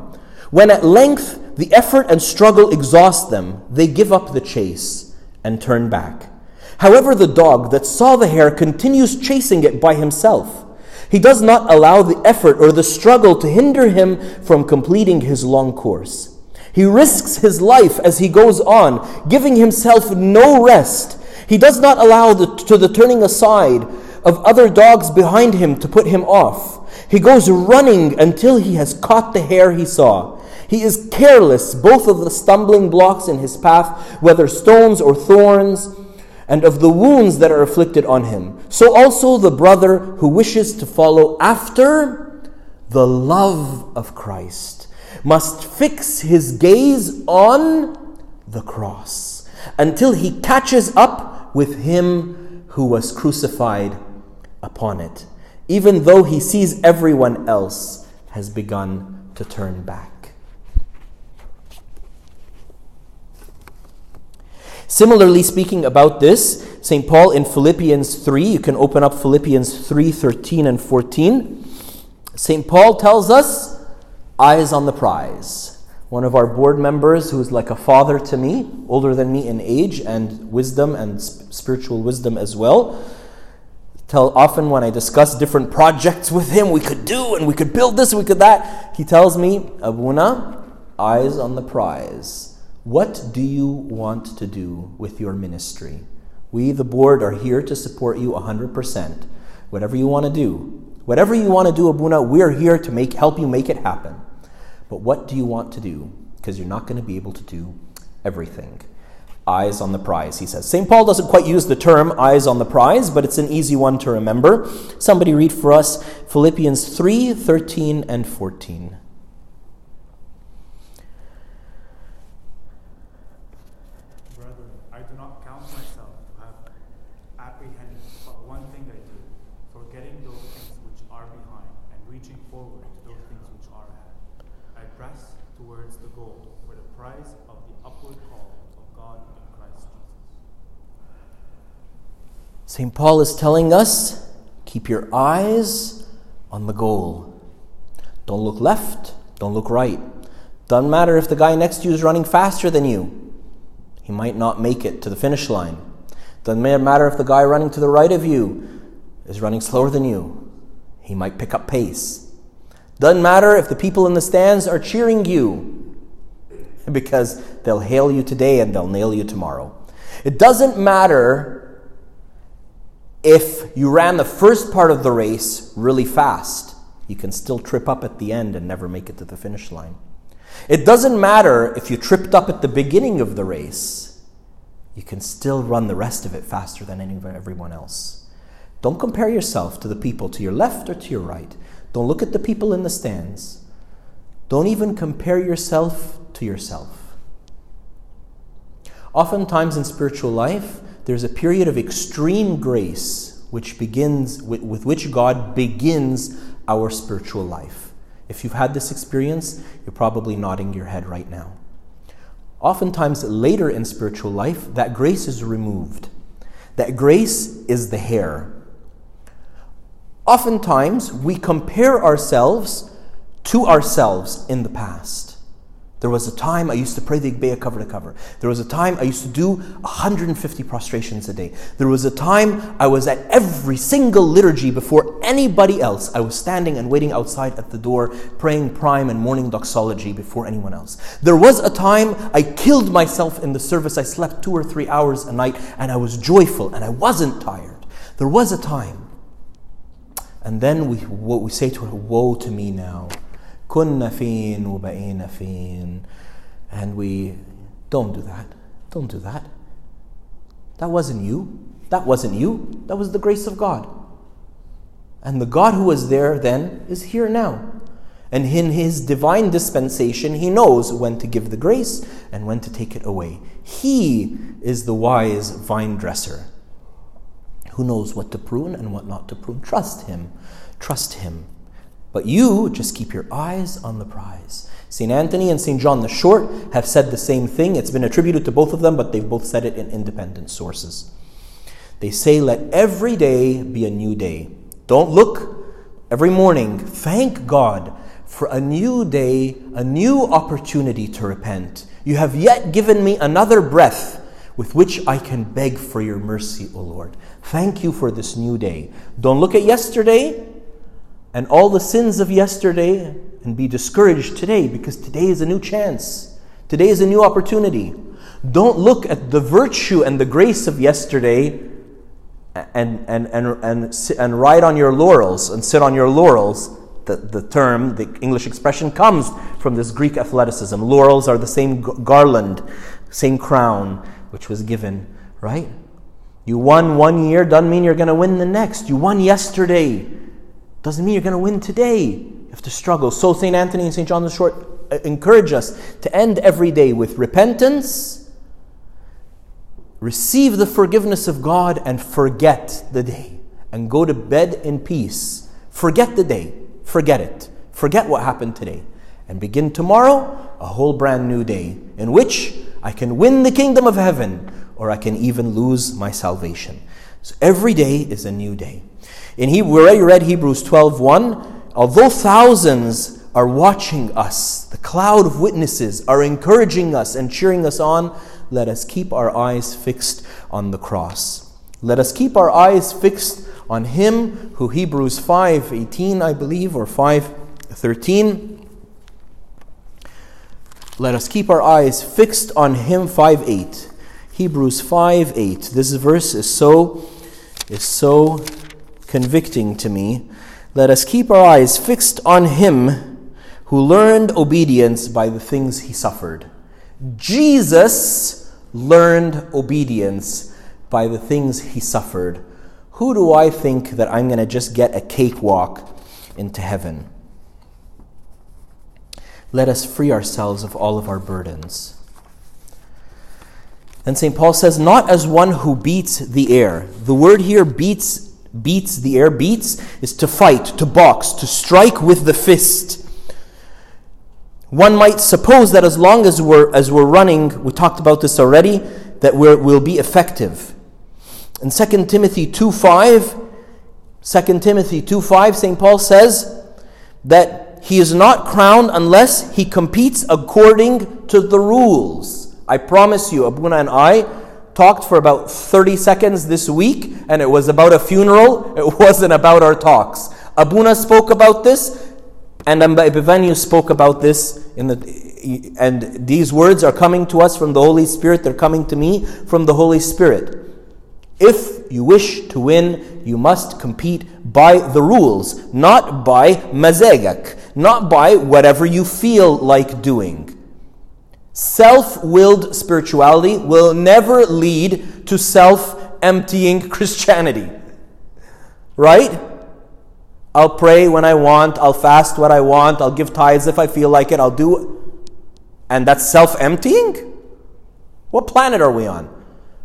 When at length the effort and struggle exhaust them, they give up the chase and turn back. However, the dog that saw the hare continues chasing it by himself. He does not allow the effort or the struggle to hinder him from completing his long course. He risks his life as he goes on, giving himself no rest. He does not allow the, to the turning aside of other dogs behind him to put him off. He goes running until he has caught the hare he saw. He is careless both of the stumbling blocks in his path, whether stones or thorns and of the wounds that are afflicted on him. So also the brother who wishes to follow after the love of Christ must fix his gaze on the cross until he catches up with him who was crucified upon it, even though he sees everyone else has begun to turn back. Similarly, speaking about this, St. Paul in Philippians 3, you can open up Philippians 3 13 and 14. St. Paul tells us, eyes on the prize. One of our board members, who's like a father to me, older than me in age and wisdom and spiritual wisdom as well, tell often when I discuss different projects with him, we could do and we could build this, we could that. He tells me, Abuna, eyes on the prize. What do you want to do with your ministry? We, the board, are here to support you 100%. Whatever you want to do, whatever you want to do, Abuna, we're here to make help you make it happen. But what do you want to do? Because you're not going to be able to do everything eyes on the prize, he says. St. Paul doesn't quite use the term eyes on the prize, but it's an easy one to remember. Somebody read for us Philippians 3 13 and 14. Brethren, I do not count myself to have apprehended, but one thing I do, forgetting those things which are behind and reaching forward to those things which are ahead. I press towards the goal for the prize of the upward call of God in Christ Jesus. St. Paul is telling us keep your eyes on the goal. Don't look left, don't look right. Doesn't matter if the guy next to you is running faster than you, he might not make it to the finish line. Doesn't matter if the guy running to the right of you is running slower than you, he might pick up pace. Doesn't matter if the people in the stands are cheering you, [LAUGHS] because they'll hail you today and they'll nail you tomorrow. It doesn't matter if you ran the first part of the race really fast. You can still trip up at the end and never make it to the finish line. It doesn't matter if you tripped up at the beginning of the race. You can still run the rest of it faster than everyone else. Don't compare yourself to the people to your left or to your right. Don't look at the people in the stands. Don't even compare yourself to yourself. Oftentimes in spiritual life, there's a period of extreme grace which begins with, with which God begins our spiritual life. If you've had this experience, you're probably nodding your head right now. Oftentimes, later in spiritual life, that grace is removed. That grace is the hare. Oftentimes, we compare ourselves to ourselves in the past. There was a time I used to pray the Agpeya cover to cover. There was a time I used to do 150 prostrations a day. There was a time I was at every single liturgy before anybody else. I was standing and waiting outside at the door, praying prime and morning doxology before anyone else. There was a time I killed myself in the service. I slept two or three hours a night and I was joyful and I wasn't tired. There was a time. And then we, what we say to her, Woe to me now كنا فين وبقينا فين and we don't do that don't do that that wasn't you that wasn't you that was the grace of god and the god who was there then is here now and in his divine dispensation he knows when to give the grace and when to take it away he is the wise vine dresser who knows what to prune and what not to prune trust him trust him but you just keep your eyes on the prize. St. Anthony and St. John the Short have said the same thing. It's been attributed to both of them, but they've both said it in independent sources. They say, Let every day be a new day. Don't look every morning. Thank God for a new day, a new opportunity to repent. You have yet given me another breath with which I can beg for your mercy, O Lord. Thank you for this new day. Don't look at yesterday and all the sins of yesterday and be discouraged today because today is a new chance. Today is a new opportunity. Don't look at the virtue and the grace of yesterday and, and, and, and, and ride on your laurels and sit on your laurels. The, the term, the English expression, comes from this Greek athleticism. Laurels are the same garland, same crown, which was given, right? You won one year doesn't mean you're going to win the next. You won yesterday doesn't mean you're going to win today. You have to struggle. So, St. Anthony and St. John the Short uh, encourage us to end every day with repentance, receive the forgiveness of God, and forget the day. And go to bed in peace. Forget the day. Forget it. Forget what happened today. And begin tomorrow a whole brand new day in which I can win the kingdom of heaven or I can even lose my salvation. So every day is a new day. In he, we already read Hebrews 12 1. Although thousands are watching us, the cloud of witnesses are encouraging us and cheering us on, let us keep our eyes fixed on the cross. Let us keep our eyes fixed on him who Hebrews 5:18 I believe or 5:13 Let us keep our eyes fixed on him 5:8 Hebrews 5:8 This verse is so is so convicting to me. Let us keep our eyes fixed on him who learned obedience by the things he suffered. Jesus learned obedience by the things he suffered. Who do I think that I'm going to just get a cakewalk into heaven? Let us free ourselves of all of our burdens. And St. Paul says, not as one who beats the air. The word here beats beats the air beats is to fight, to box, to strike with the fist. One might suppose that as long as we're as we're running, we talked about this already, that we will be effective. In 2 Timothy 2 5, 2 Timothy 2 5, St. Paul says that he is not crowned unless he competes according to the rules. I promise you, Abuna and I talked for about 30 seconds this week, and it was about a funeral. [LAUGHS] It wasn't about our talks. Abuna spoke about this, and Amba Epiphanius spoke about this in the and these words are coming to us from the Holy Spirit, they're coming to me from the Holy Spirit. If you wish to win, you must compete by the rules, not by mazegak, not by whatever you feel like doing. Self willed spirituality will never lead to self emptying Christianity. Right? I'll pray when I want, I'll fast what I want, I'll give tithes if I feel like it, I'll do. And that's self emptying? What planet are we on?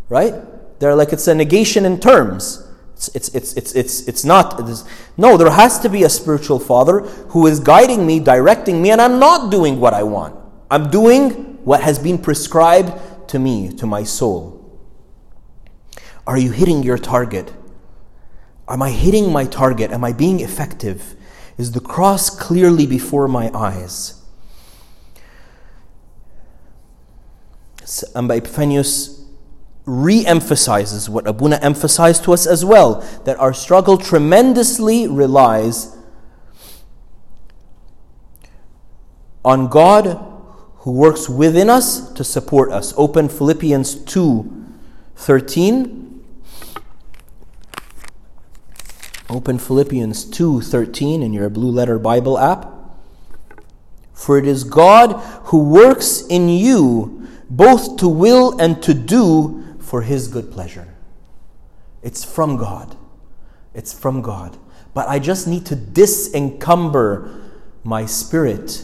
Right? They're like it's a negation in terms. It's, it's, it's, it's, it's, not. It's, no, there has to be a spiritual father who is guiding me, directing me, and I'm not doing what I want. I'm doing what has been prescribed to me, to my soul? Are you hitting your target? Am I hitting my target? Am I being effective? Is the cross clearly before my eyes? Amba Epiphanius re emphasizes what Abuna emphasized to us as well that our struggle tremendously relies on God who works within us to support us. Open Philippians 2 13. Open Philippians 2:13 in your blue letter Bible app. For it is God who works in you both to will and to do for his good pleasure. It's from God. It's from God. But I just need to disencumber my spirit.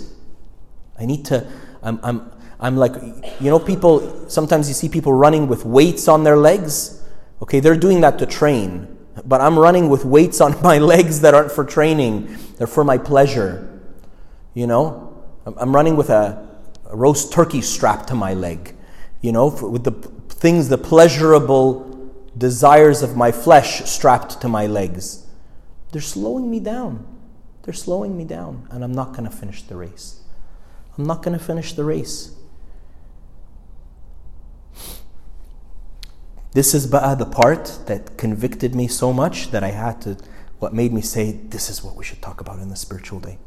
I need to I'm, I'm, I'm like, you know, people, sometimes you see people running with weights on their legs. Okay, they're doing that to train. But I'm running with weights on [LAUGHS] my legs that aren't for training, they're for my pleasure. You know, I'm running with a, a roast turkey strapped to my leg, you know, for, with the things, the pleasurable desires of my flesh strapped to my legs. They're slowing me down. They're slowing me down, and I'm not going to finish the race. I'm not going to finish the race. This is ba'a the part that convicted me so much that I had to, what made me say, this is what we should talk about in the spiritual day.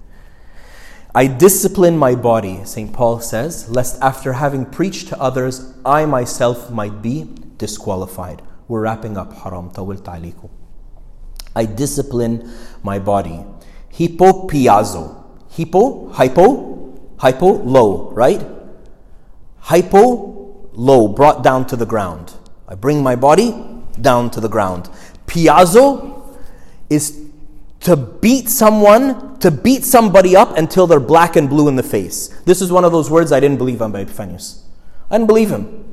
I discipline my body, St. Paul says, lest after having preached to others, I myself might be disqualified. We're wrapping up haram tawil ta'liku. I discipline my body. Hypopiazo. Hypo, hypo, Hypo, low, right? Hypo, low, brought down to the ground. I bring my body down to the ground. Piazzo is to beat someone, to beat somebody up until they're black and blue in the face. This is one of those words I didn't believe Amba Epiphanius. I didn't believe him.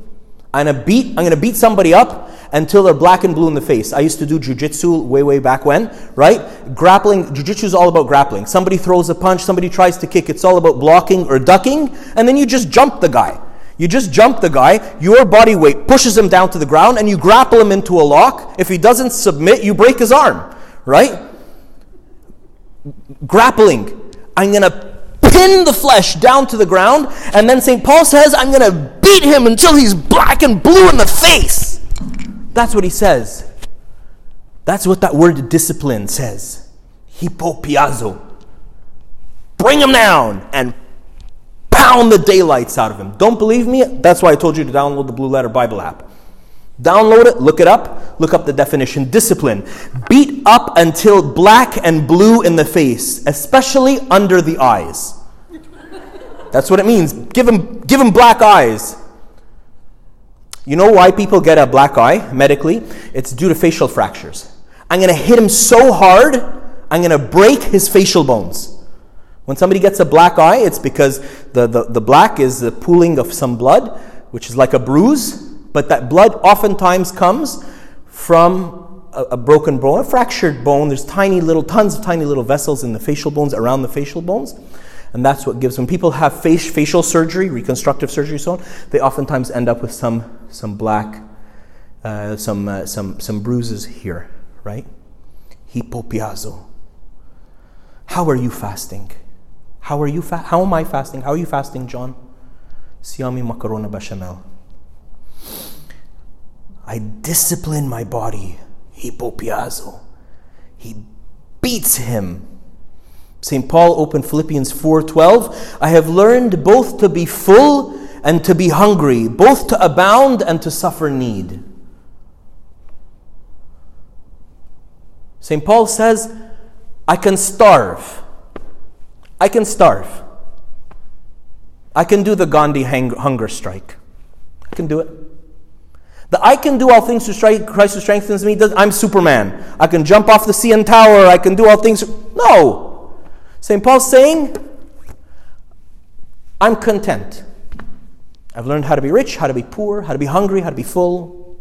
I'm gonna beat, I'm gonna beat somebody up until they're black and blue in the face. I used to do jujitsu way, way back when, right? Grappling, jujitsu is all about grappling. Somebody throws a punch, somebody tries to kick, it's all about blocking or ducking, and then you just jump the guy. You just jump the guy, your body weight pushes him down to the ground, and you grapple him into a lock. If he doesn't submit, you break his arm, right? Grappling. I'm going to pin the flesh down to the ground, and then St. Paul says, I'm going to beat him until he's black and blue in the face. That's what he says. That's what that word discipline says. Hypopiazo. Bring him down and pound the daylights out of him. Don't believe me? That's why I told you to download the Blue Letter Bible app. Download it, look it up, look up the definition. Discipline. Beat up until black and blue in the face, especially under the eyes. That's what it means. Give him, give him black eyes. You know why people get a black eye medically? It's due to facial fractures. I'm going to hit him so hard, I'm going to break his facial bones. When somebody gets a black eye, it's because the, the, the black is the pooling of some blood, which is like a bruise, but that blood oftentimes comes from a, a broken bone, a fractured bone. There's tiny little, tons of tiny little vessels in the facial bones, around the facial bones. And that's what gives, when people have face, facial surgery, reconstructive surgery, so on, they oftentimes end up with some, some black, uh, some, uh, some, some bruises here, right? Hypopiazo. How are you fasting? How are you fa- How am I fasting? How are you fasting, John? Siami macarona bechamel. I discipline my body. Hypopiazo. He beats him. St. Paul opened Philippians 4:12, I have learned both to be full and to be hungry, both to abound and to suffer need. St. Paul says, I can starve I can starve. I can do the Gandhi hang- hunger strike. I can do it. The I can do all things through strike, Christ who strengthens me. I'm Superman. I can jump off the CN Tower. I can do all things. No. St. Paul's saying, I'm content. I've learned how to be rich, how to be poor, how to be hungry, how to be full.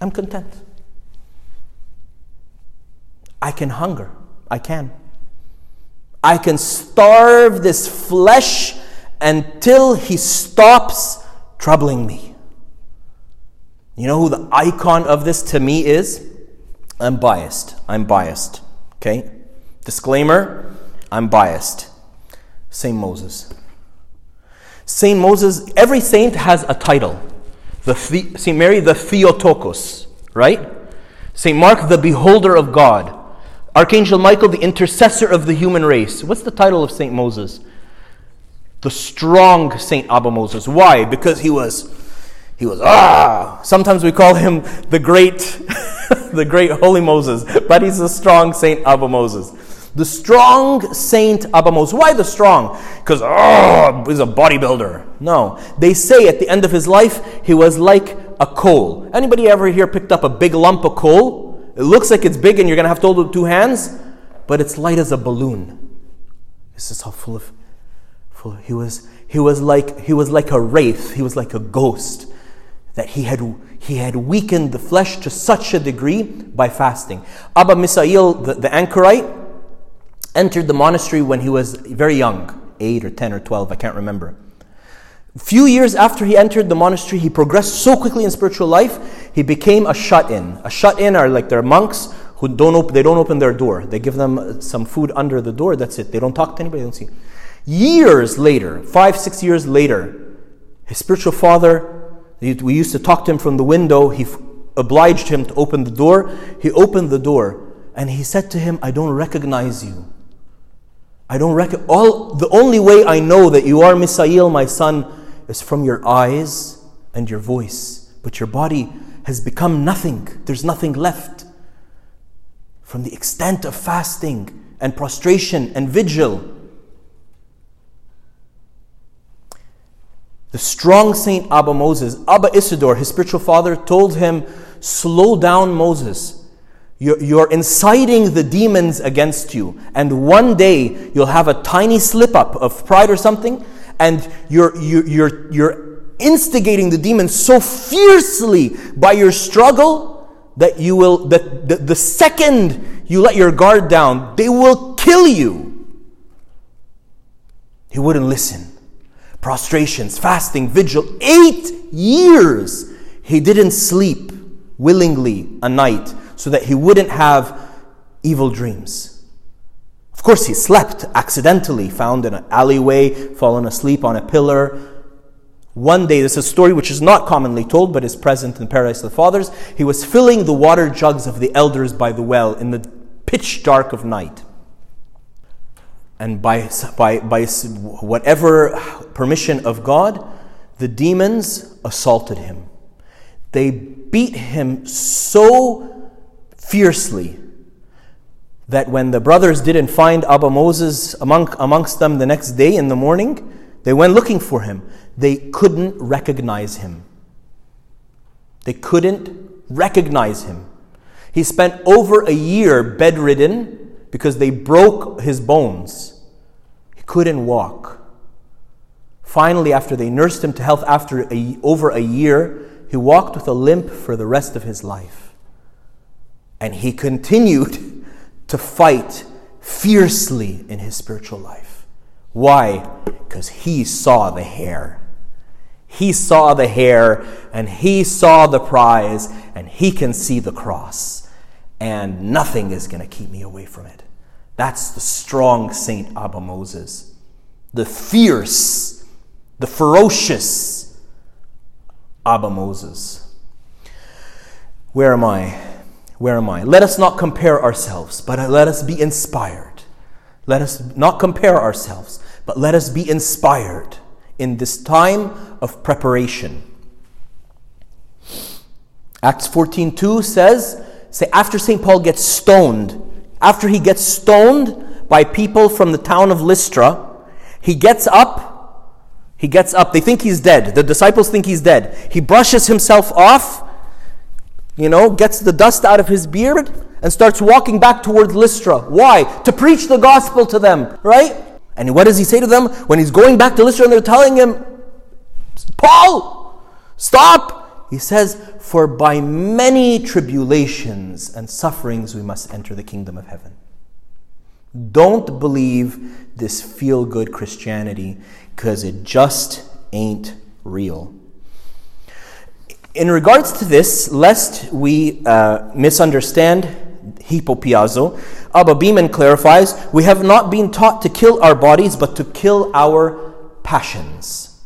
I'm content. I can hunger. I can. I can starve this flesh until he stops troubling me. You know who the icon of this to me is? I'm biased. I'm biased. Okay? Disclaimer I'm biased. Saint Moses. Saint Moses, every saint has a title. The, Saint Mary, the Theotokos, right? Saint Mark, the beholder of God. Archangel Michael, the intercessor of the human race. What's the title of St. Moses? The strong St. Abba Moses. Why? Because he was, he was, ah! Sometimes we call him the great, [LAUGHS] the great holy Moses, but he's the strong St. Abba Moses. The strong Saint Abba Moses. Why the strong? Because, oh, he's a bodybuilder. No. They say at the end of his life, he was like a coal. Anybody ever here picked up a big lump of coal? It looks like it's big and you're going to have to hold it with two hands, but it's light as a balloon. This is how full of, full of, he was. He was like he was like a wraith. He was like a ghost that he had he had weakened the flesh to such a degree by fasting. Abba Misail, the, the anchorite, entered the monastery when he was very young, eight or ten or twelve, I can't remember. Few years after he entered the monastery, he progressed so quickly in spiritual life, he became a shut-in. A shut-in are like they're monks who don't open, they don't open their door. They give them some food under the door. That's it. They don't talk to anybody. They don't see. Years later, five, six years later, his spiritual father, we used to talk to him from the window. He obliged him to open the door. He opened the door and he said to him, I don't recognize you. I don't reckon all the only way I know that you are Misail, my son, is from your eyes and your voice, but your body has become nothing. There's nothing left. From the extent of fasting and prostration and vigil. The strong Saint Abba Moses, Abba Isidore, his spiritual father, told him, Slow down, Moses. You're, you're inciting the demons against you. And one day you'll have a tiny slip up of pride or something, and you're, you're, you're, you're instigating the demons so fiercely by your struggle that you will, that the, the second you let your guard down, they will kill you. He wouldn't listen. prostrations, fasting, vigil. Eight years he didn't sleep willingly a night so that he wouldn't have evil dreams. Of course, he slept accidentally, found in an alleyway, fallen asleep on a pillar. One day, this is a story which is not commonly told but is present in Paradise of the Fathers. He was filling the water jugs of the elders by the well in the pitch dark of night. And by, by, by whatever permission of God, the demons assaulted him. They beat him so fiercely that when the brothers didn't find Abba Moses among, amongst them the next day in the morning, they went looking for him. They couldn't recognize him. They couldn't recognize him. He spent over a year bedridden because they broke his bones. He couldn't walk. Finally, after they nursed him to health after a, over a year, he walked with a limp for the rest of his life. And he continued to fight fiercely in his spiritual life. Why? Because he saw the hare. He saw the hare and he saw the prize and he can see the cross. And nothing is going to keep me away from it. That's the strong Saint Abba Moses. The fierce, the ferocious Abba Moses. Where am I? Where am I? Let us not compare ourselves, but let us be inspired. Let us not compare ourselves, but let us be inspired in this time of preparation. Acts 14:2 says, say after St. Paul gets stoned, after he gets stoned by people from the town of Lystra, he gets up, he gets up. They think he's dead. The disciples think he's dead. He brushes himself off you know, gets the dust out of his beard and starts walking back towards Lystra. Why? To preach the gospel to them, right? And what does he say to them when he's going back to Lystra and they're telling him, Paul, stop? He says, For by many tribulations and sufferings we must enter the kingdom of heaven. Don't believe this feel good Christianity because it just ain't real. In regards to this, lest we uh, misunderstand hypopiazo, Abba Beeman clarifies, we have not been taught to kill our bodies, but to kill our passions.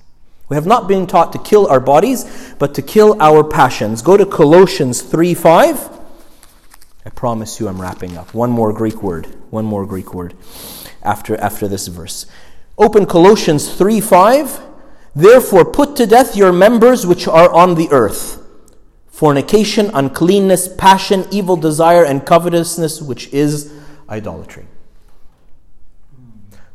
We have not been taught to kill our bodies, but to kill our passions. Go to Colossians 3 5. I promise you I'm wrapping up. One more Greek word. One more Greek word after, after this verse. Open Colossians 3 5. Therefore, put to death your members which are on the earth fornication, uncleanness, passion, evil desire, and covetousness, which is idolatry.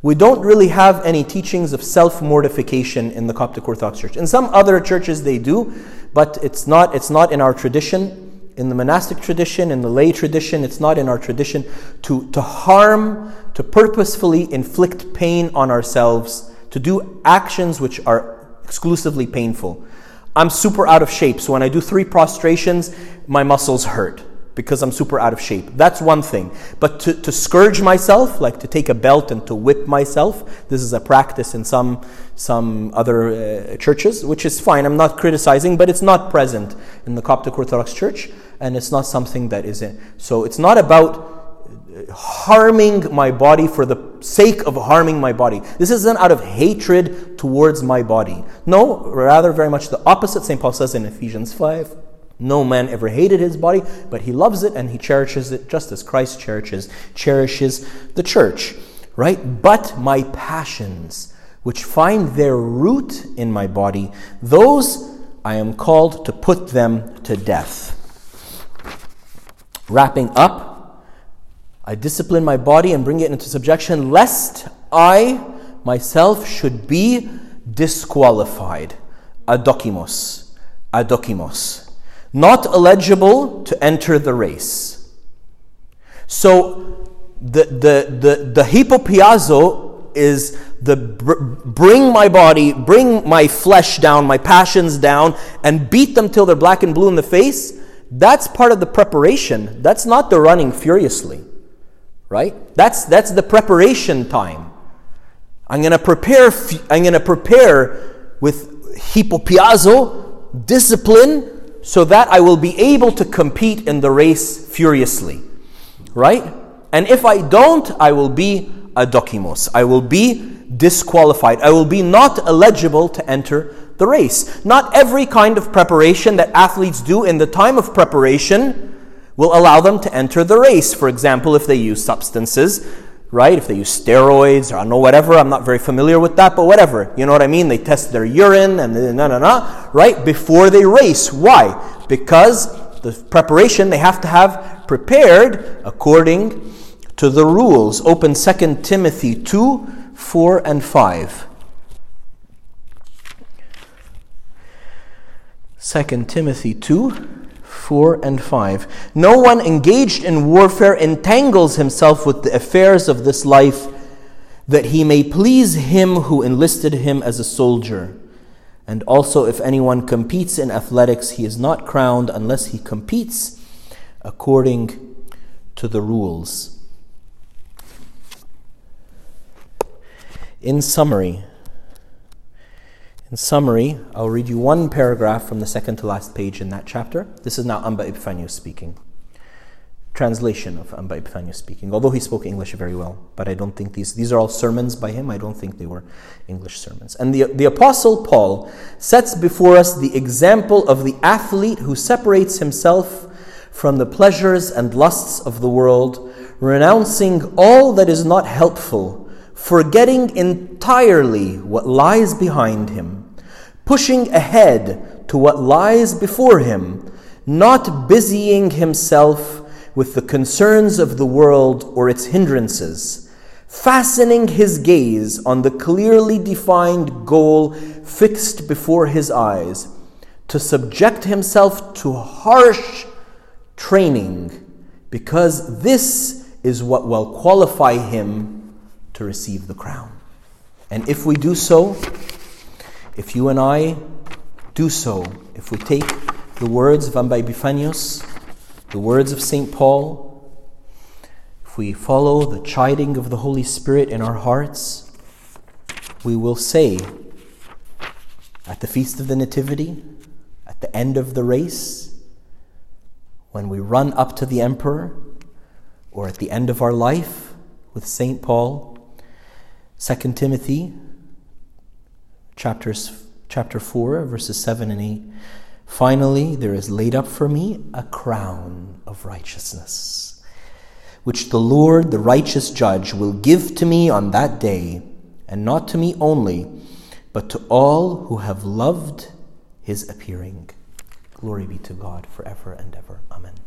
We don't really have any teachings of self mortification in the Coptic Orthodox Church. In some other churches, they do, but it's not, it's not in our tradition. In the monastic tradition, in the lay tradition, it's not in our tradition to, to harm, to purposefully inflict pain on ourselves to do actions which are exclusively painful. I'm super out of shape, so when I do three prostrations, my muscles hurt because I'm super out of shape. That's one thing. But to, to scourge myself, like to take a belt and to whip myself, this is a practice in some, some other uh, churches, which is fine. I'm not criticizing, but it's not present in the Coptic Orthodox Church, and it's not something that is in. So it's not about harming my body for the sake of harming my body. This isn't out of hatred towards my body. No, rather, very much the opposite. St. Paul says in Ephesians 5 No man ever hated his body, but he loves it and he cherishes it just as Christ cherishes, cherishes the church. Right? But my passions, which find their root in my body, those I am called to put them to death. Wrapping up, I discipline my body and bring it into subjection, lest I myself should be disqualified. Adokimos. Adokimos. Not eligible to enter the race. So the, the, the, the hypopiazo is the br- bring my body, bring my flesh down, my passions down, and beat them till they're black and blue in the face. That's part of the preparation. That's not the running furiously right? That's, that's the preparation time. I'm going to prepare I'm going to prepare with hypopiazo discipline so that I will be able to compete in the race furiously. Right? And if I don't, I will be adokimos. I will be disqualified. I will be not eligible to enter the race. Not every kind of preparation that athletes do in the time of preparation will allow them to enter the race. For example, if they use substances, right? If they use steroids or I don't know whatever, I'm not very familiar with that, but whatever. You know what I mean? They test their urine and na na na, right? Before they race. Why? Because the preparation they have to have prepared according to the rules. Open 2 Timothy 2 4 and 5. 2 Timothy 2 4 and 5. No one engaged in warfare entangles himself with the affairs of this life that he may please him who enlisted him as a soldier. And also, if anyone competes in athletics, he is not crowned unless he competes according to the rules. In summary, in summary, I'll read you one paragraph from the second to last page in that chapter. This is now Amba Epiphanius speaking. Translation of Amba Epiphanius speaking, although he spoke English very well. But I don't think these, these are all sermons by him. I don't think they were English sermons. And the, the Apostle Paul sets before us the example of the athlete who separates himself from the pleasures and lusts of the world, renouncing all that is not helpful, forgetting entirely what lies behind him pushing ahead to what lies before him, not busying himself with the concerns of the world or its hindrances, fastening his gaze on the clearly defined goal fixed before his eyes, to subject himself to harsh training, because this is what will qualify him to receive the crown. And if we do so, if you and I do so, if we take the words of Amba Epiphanius, the words of St. Paul, if we follow the chiding of the Holy Spirit in our hearts, we will say at the Feast of the Nativity, at the end of the race, when we run up to the Emperor, or at the end of our life with St. Paul, 2 Timothy chapters, chapter 4, verses 7 and 8. Finally, there is laid up for me a crown of righteousness, which the Lord, the righteous judge, will give to me on that day, and not to me only, but to all who have loved his appearing. Glory be to God forever and ever. Amen.